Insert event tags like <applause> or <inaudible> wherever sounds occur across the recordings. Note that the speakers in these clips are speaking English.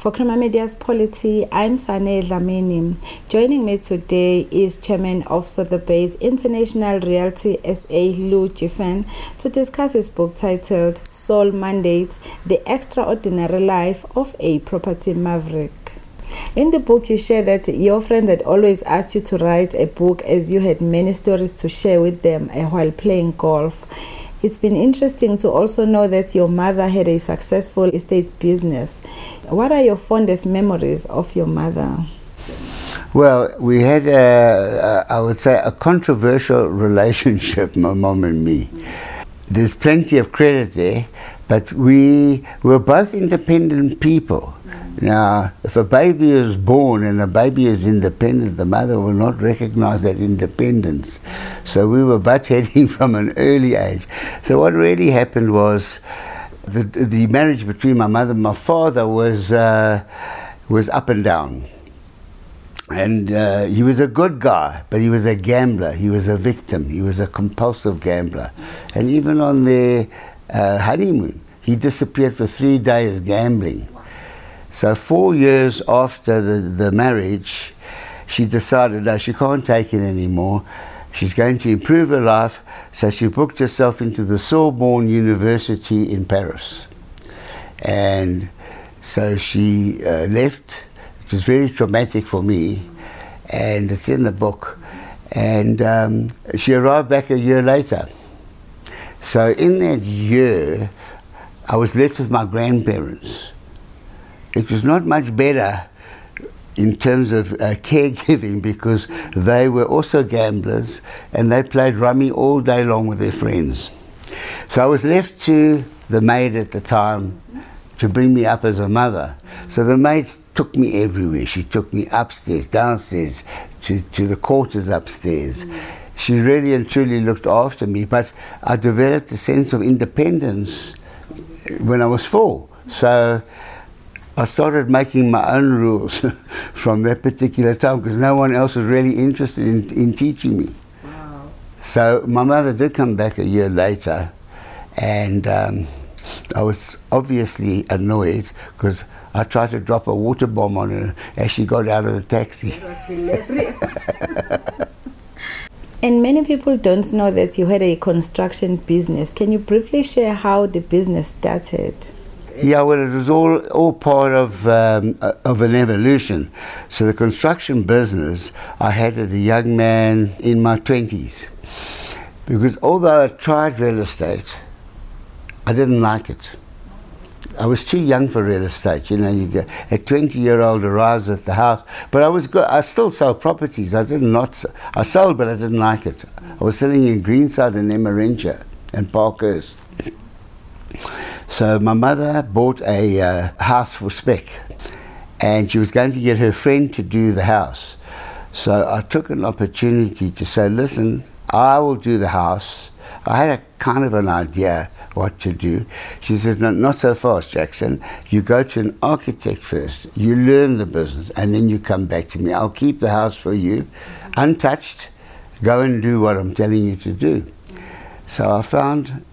For Creamer Media's Polity, I'm Sane Dlamini. Joining me today is Chairman of Sotheby's International Realty SA, Lew Geffen, to discuss his book titled Soul Mandate The Extraordinary Life of a Property Maverick. In the book, you share that your friend had always asked you to write a book as you had many stories to share with them while playing golf. It's been interesting to also know that your mother had a successful estate business. What are your fondest memories of your mother? Well, we had, a, a, I would say, a controversial <laughs> relationship, my mom and me. There's plenty of credit there, but we were both independent people. Now, if a baby is born and a baby is independent, the mother will not recognize that independence. So we were butt heading <laughs> from an early age. So what really happened was the, the marriage between my mother and my father was, uh, was up and down. And uh, he was a good guy, but he was a gambler. He was a victim. He was a compulsive gambler. And even on their uh, honeymoon, he disappeared for three days gambling. So four years after the, the marriage, she decided that she can't take it anymore. She's going to improve her life, so she booked herself into the Sorbonne University in Paris. And so she uh, left. It was very traumatic for me, and it's in the book. And um, she arrived back a year later. So in that year, I was left with my grandparents it was not much better in terms of uh, caregiving <laughs> because they were also gamblers and they played rummy all day long with their friends. So I was left to the maid at the time to bring me up as a mother. So the maid took me everywhere. She took me upstairs, downstairs, to, to the quarters upstairs. She really and truly looked after me, but I developed a sense of independence when I was four. So I started making my own rules <laughs> from that particular time because no one else was really interested in, in teaching me. Wow. So my mother did come back a year later, and um, I was obviously annoyed because I tried to drop a water bomb on her as she got out of the taxi. It was hilarious. <laughs> and many people don't know that you had a construction business. Can you briefly share how the business started? Yeah, well, it was all all part of um, of an evolution. So the construction business, I had as a young man in my twenties, because although I tried real estate, I didn't like it. I was too young for real estate. You know, you get a 20 year old arrives at the house, but I was good. I still sell properties. I did not. I sold, but I didn't like it. I was selling in Greenside and Emmarentia and Parkhurst. So my mother bought a uh, house for spec, and she was going to get her friend to do the house. So I took an opportunity to say, listen, I will do the house. I had a kind of an idea what to do. She says, no, not so fast, Jackson. You go to an architect first. You learn the business, and then you come back to me. I'll keep the house for you, untouched. Go and do what I'm telling you to do. So I found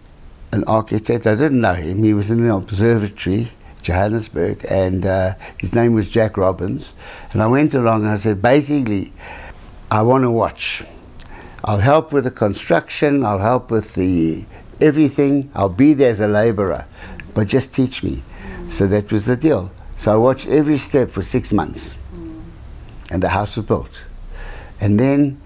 an architect. I didn't know him. He was in the observatory, Johannesburg, and uh, his name was Jack Robbins. And I went along and I said, basically, I want to watch. I'll help with the construction. I'll help with the everything. I'll be there as a labourer, but just teach me. So that was the deal. So I watched every step for six months, and the house was built. And then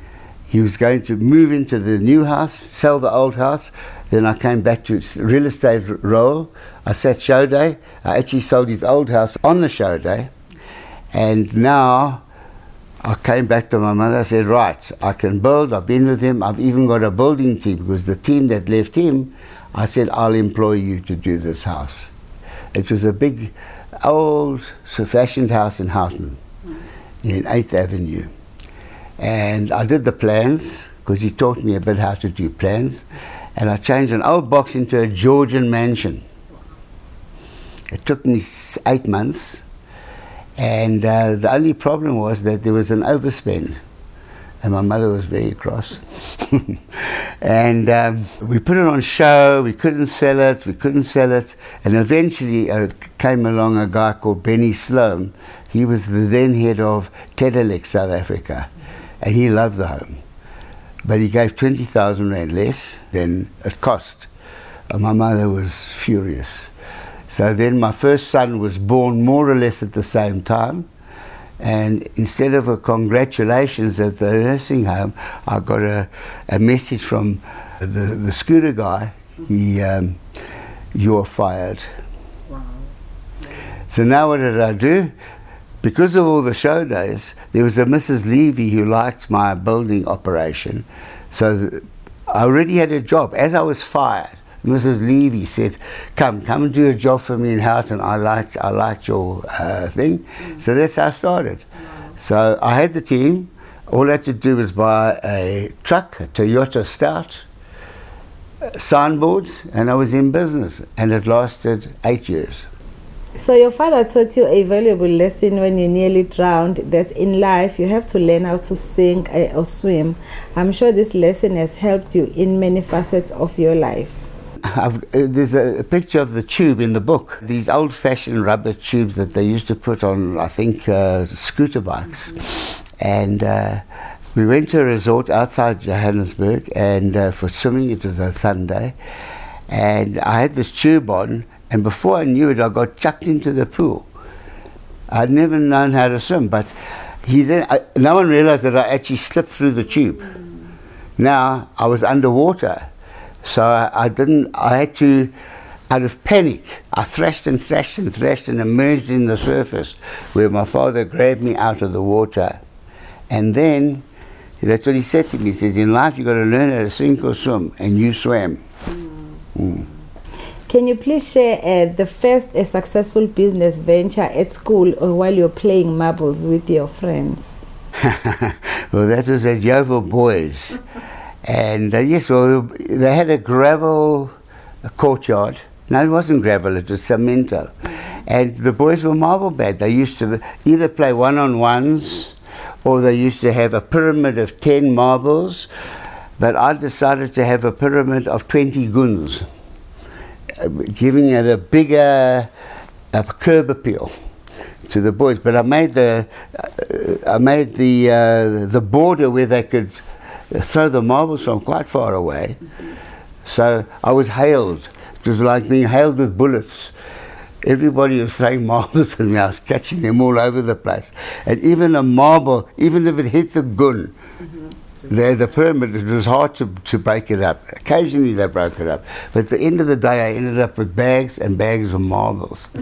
he was going to move into the new house, sell the old house. Then I came back to real estate role. I sat show day. I actually sold his old house on the show day. And now I came back to my mother. I said, Right, I can build. I've been with him. I've even got a building team because the team that left him, I said, I'll employ you to do this house. It was a big, old, fashioned house in Houghton, in 8th Avenue. And I did the plans because he taught me a bit how to do plans. And I changed an old box into a Georgian mansion. It took me eight months. And uh, the only problem was that there was an overspend. and my mother was very cross. <laughs> and um, we put it on show, we couldn't sell it, we couldn't sell it, and eventually uh, came along a guy called Benny Sloan. He was the then head of Tedelex South Africa, and he loved the home. But he gave 20,000 Rand less than it cost. And my mother was furious. So then my first son was born more or less at the same time. And instead of a congratulations at the nursing home, I got a, a message from the, the scooter guy. He, um, you're fired. Wow. So now what did I do? Because of all the show days, there was a Mrs. Levy who liked my building operation. So th- I already had a job. As I was fired, Mrs. Levy said, "Come, come and do a job for me in Houghton. I liked, I liked your uh, thing." So that's how I started. So I had the team. All I had to do was buy a truck, a Toyota Stout, uh, signboards, and I was in business. And it lasted eight years. So your father taught you a valuable lesson when you nearly drowned that in life you have to learn how to sink uh, or swim. I'm sure this lesson has helped you in many facets of your life. Uh, there's a, picture of the tube in the book. These old-fashioned rubber tubes that they used to put on, I think, uh, scooter bikes. And uh, we went to a resort outside Johannesburg, and uh, for swimming, it was a Sunday. And I had this tube on, and before I knew it, I got chucked into the pool. I'd never known how to swim, but he then, I, no one realized that I actually slipped through the tube. Now I was underwater, so I, I didn't. I had to, out of panic, I thrashed and thrashed and thrashed and emerged in the surface, where my father grabbed me out of the water, and then that's what he said to me. He says, "In life, you've got to learn how to sink or swim," and you swam. Mm. Can you please share uh, the first uh, successful business venture at school or while you're playing marbles with your friends? <laughs> well, that was at Yeoville Boys. and uh, yes, well, they had a gravel courtyard. No, it wasn't gravel, it was cemento. And the boys were marble bad. They used to either play one on ones or they used to have a pyramid of 10 marbles. But I decided to have a pyramid of 20 guns, giving it a bigger a curb appeal to the boys. But I made the uh, I made the uh, the border where they could throw the marbles from quite far away. So I was hailed. It was like being hailed with bullets. Everybody was throwing <laughs> marbles at me. I was catching them all over the place. And even a marble, even if it hit the gun, there, the pyramid, it was hard to, to break it up. Occasionally they broke it up. But at the end of the day, I ended up with bags and bags of marbles. <laughs>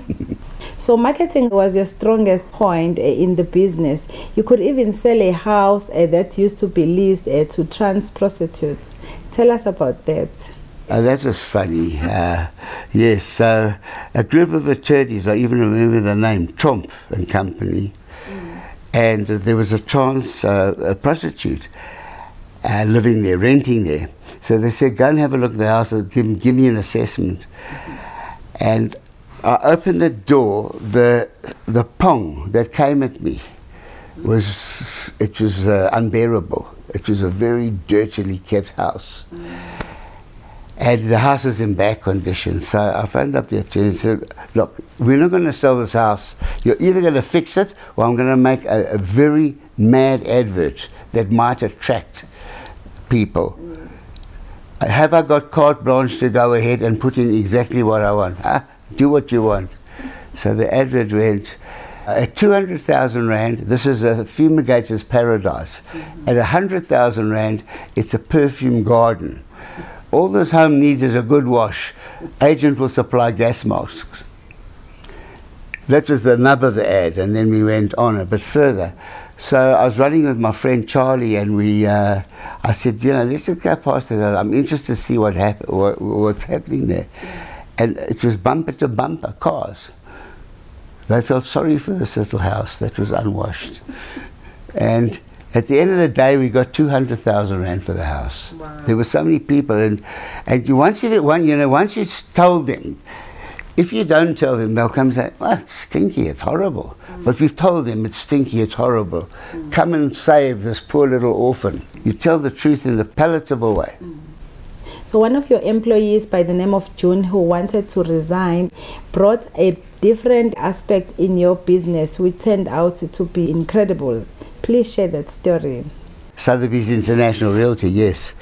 So marketing was your strongest point uh, in the business. You could even sell a house uh, that used to be leased uh, to trans prostitutes. Tell us about that. Oh, that was funny. Uh, yes, so a group of attorneys, I even remember the name, Trump and Company, and there was a trans uh, a prostitute uh, living there, renting there. So they said, go and have a look at the house and give, give me an assessment. And I opened the door, the, the pong that came at me was, it was uh, unbearable. It was a very dirtily kept house. And the house was in bad condition. So I phoned up the attorney and said, look, we're not going to sell this house. You're either going to fix it or I'm going to make a, a very mad advert that might attract people. Have I got carte blanche to go ahead and put in exactly what I want? Huh? Do what you want. So the advert went uh, at 200,000 Rand, this is a fumigator's paradise. At 100,000 Rand, it's a perfume garden. All this home needs is a good wash. Agent will supply gas masks. That was the nub of the ad, and then we went on a bit further. So I was running with my friend Charlie, and we, uh, I said, you know, let's just go past it. I'm interested to see what hap- what, what's happening there. And it was bumper to bumper cars. They felt sorry for this little house that was unwashed. And at the end of the day, we got 200,000 Rand for the house. Wow. There were so many people. And, and once, you, one, you know, once you told them, If you don't tell them, they'll come and say, oh, it's stinky, it's horrible. Mm. But we've told them it's stinky, it's horrible. Mm. Come and save this poor little orphan. You tell the truth in a palatable way. Mm. So, one of your employees by the name of June, who wanted to resign, brought a different aspect in your business which turned out to be incredible. Please share that story. Sotheby's International Realty, yes.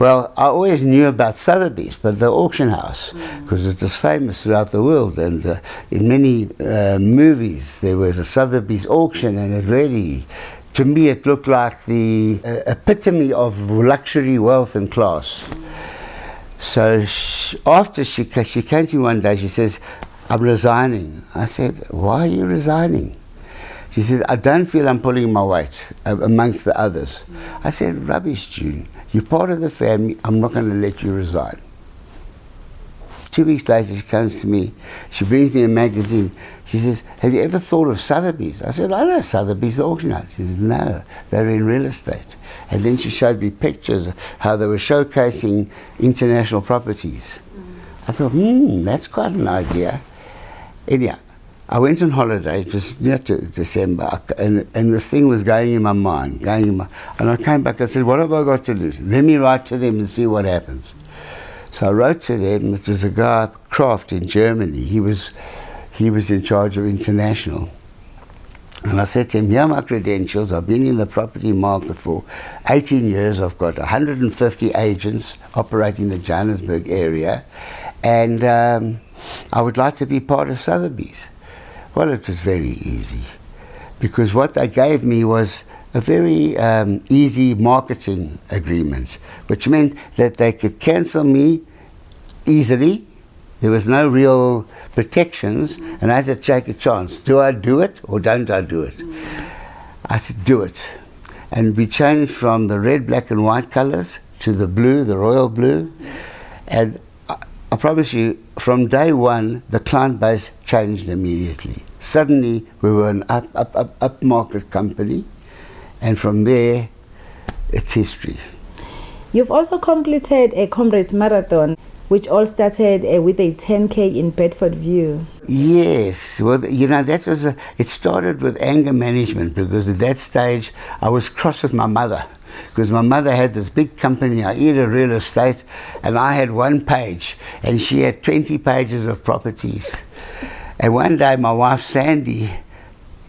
Well, I always knew about Sotheby's, but the auction house, because mm. it was famous throughout the world, and uh, in many uh, movies there was a Sotheby's auction, and it really, to me, it looked like the uh, epitome of luxury, wealth, and class. So she, after she she came to me one day, she says, "I'm resigning." I said, "Why are you resigning?" She said, "I don't feel I'm pulling my weight uh, amongst the others." Mm. I said, "Rubbish, June." You're part of the family. I'm not going to let you resign. Two weeks later, she comes to me. She brings me a magazine. She says, Have you ever thought of Sotheby's? I said, I know Sotheby's, the auction house. She says, No, they're in real estate. And then she showed me pictures of how they were showcasing international properties. Mm. I thought, hmm, that's quite an idea. Anyhow, I went on holiday, it was near to December, and, and this thing was going in my mind, going in my, and I came back, I said, what have I got to lose? Let me write to them and see what happens. So I wrote to them, it was a guy, Kraft in Germany, he was, he was in charge of international. And I said to him, here are my credentials, I've been in the property market for 18 years, I've got 150 agents operating the Johannesburg area, and um, I would like to be part of Sotheby's. Well, it was very easy because what they gave me was a very um, easy marketing agreement, which meant that they could cancel me easily. There was no real protections, mm-hmm. and I had to take a chance. Do I do it or don't I do it? Mm-hmm. I said, do it. And we changed from the red, black, and white colors to the blue, the royal blue. And I promise you, from day one, the client base changed immediately. Suddenly, we were an up, up, up, up market company, and from there, it's history. You've also completed a Comrades Marathon, which all started uh, with a 10K in Bedfordview. Yes, well, you know, that was a, it started with anger management because at that stage I was cross with my mother because my mother had this big company, Aida Real Estate, and I had one page, and she had 20 pages of properties. And one day, my wife Sandy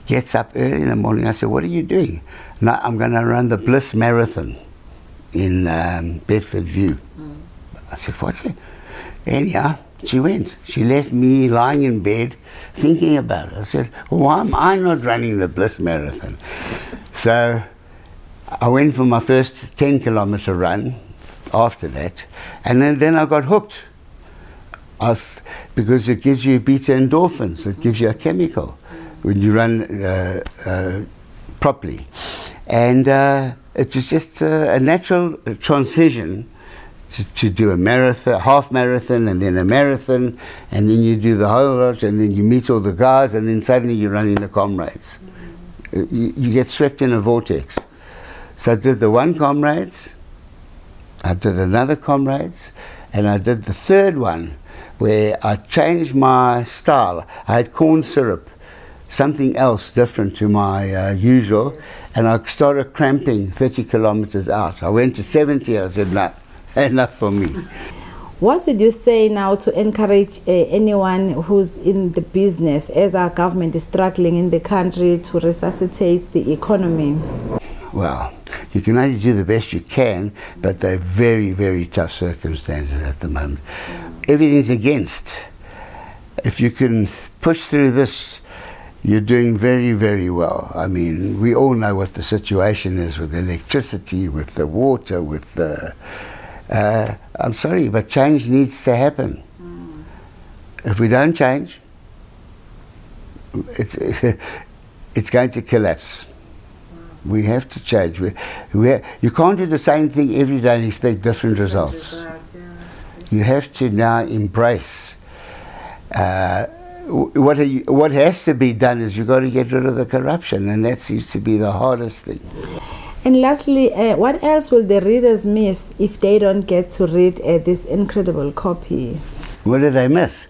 gets up early in the morning. I said, What are you doing? No, I'm going to run the Bliss Marathon in um, Bedfordview. Mm. I said, What? Anyhow, she went. She left me lying in bed thinking about it. I said, well, Why am I not running the Bliss Marathon? So I went for my first 10 kilometer run after that, and then, then I got hooked. I've, because it gives you beta endorphins, it gives you a chemical when you run uh, uh, properly. And uh, it was just a natural transition to, to, do a marathon, half marathon, and then a marathon, and then you do the whole lot, and then you meet all the guys, and then suddenly you're running the comrades. You, you get swept in a vortex. So I did the one comrades, I did another comrades, and I did the third one where I changed my style. I had corn syrup, something else different to my uh, usual, and I started cramping 30 kilometers out. I went to 70, I said, no, <laughs> enough for me. What would you say now to encourage uh, anyone who's in the business as our government is struggling in the country to resuscitate the economy? Well, you can only do the best you can, but they're very, very tough circumstances at the moment. Everything's against. If you can push through this, you're doing very, very well. I mean, we all know what the situation is with electricity, with the water, with the. Uh, I'm sorry, but change needs to happen. Mm. If we don't change, it's, <laughs> it's going to collapse. We have to change. We, we you can't do the same thing every day and expect different results. You have to now embrace. Uh, what, you, what has to be done is you've got to get rid of the corruption, and that seems to be the hardest thing. And lastly, uh, what else will the readers miss if they don't get to read uh, this incredible copy? What did they miss?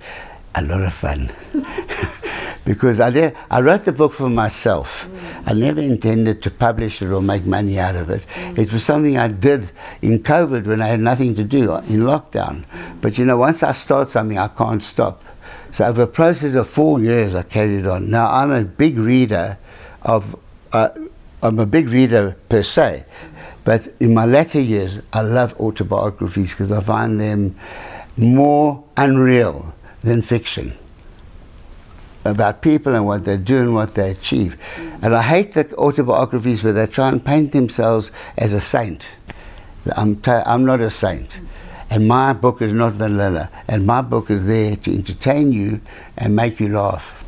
a lot of fun. <laughs> because I, did, I wrote the book for myself. Mm. I never intended to publish it or make money out of it. Mm. It was something I did in COVID when I had nothing to do, in lockdown. But you know, once I start something, I can't stop. So over a process of four years, I carried on. Now I'm a big reader of, uh, I'm a big reader per se, but in my latter years, I love autobiographies because I find them more unreal than fiction about people and what they do and what they achieve. Mm. And I hate the autobiographies where they try and paint themselves as a saint. I'm, I'm not a saint. Mm. And my book is not vanilla. And my book is there to entertain you and make you laugh.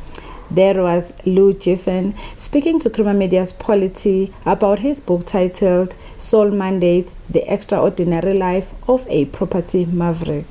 There was Lew Geffen speaking to Creamer Media's Polity about his book titled Soul Mandate The Extraordinary Life of a Property Maverick.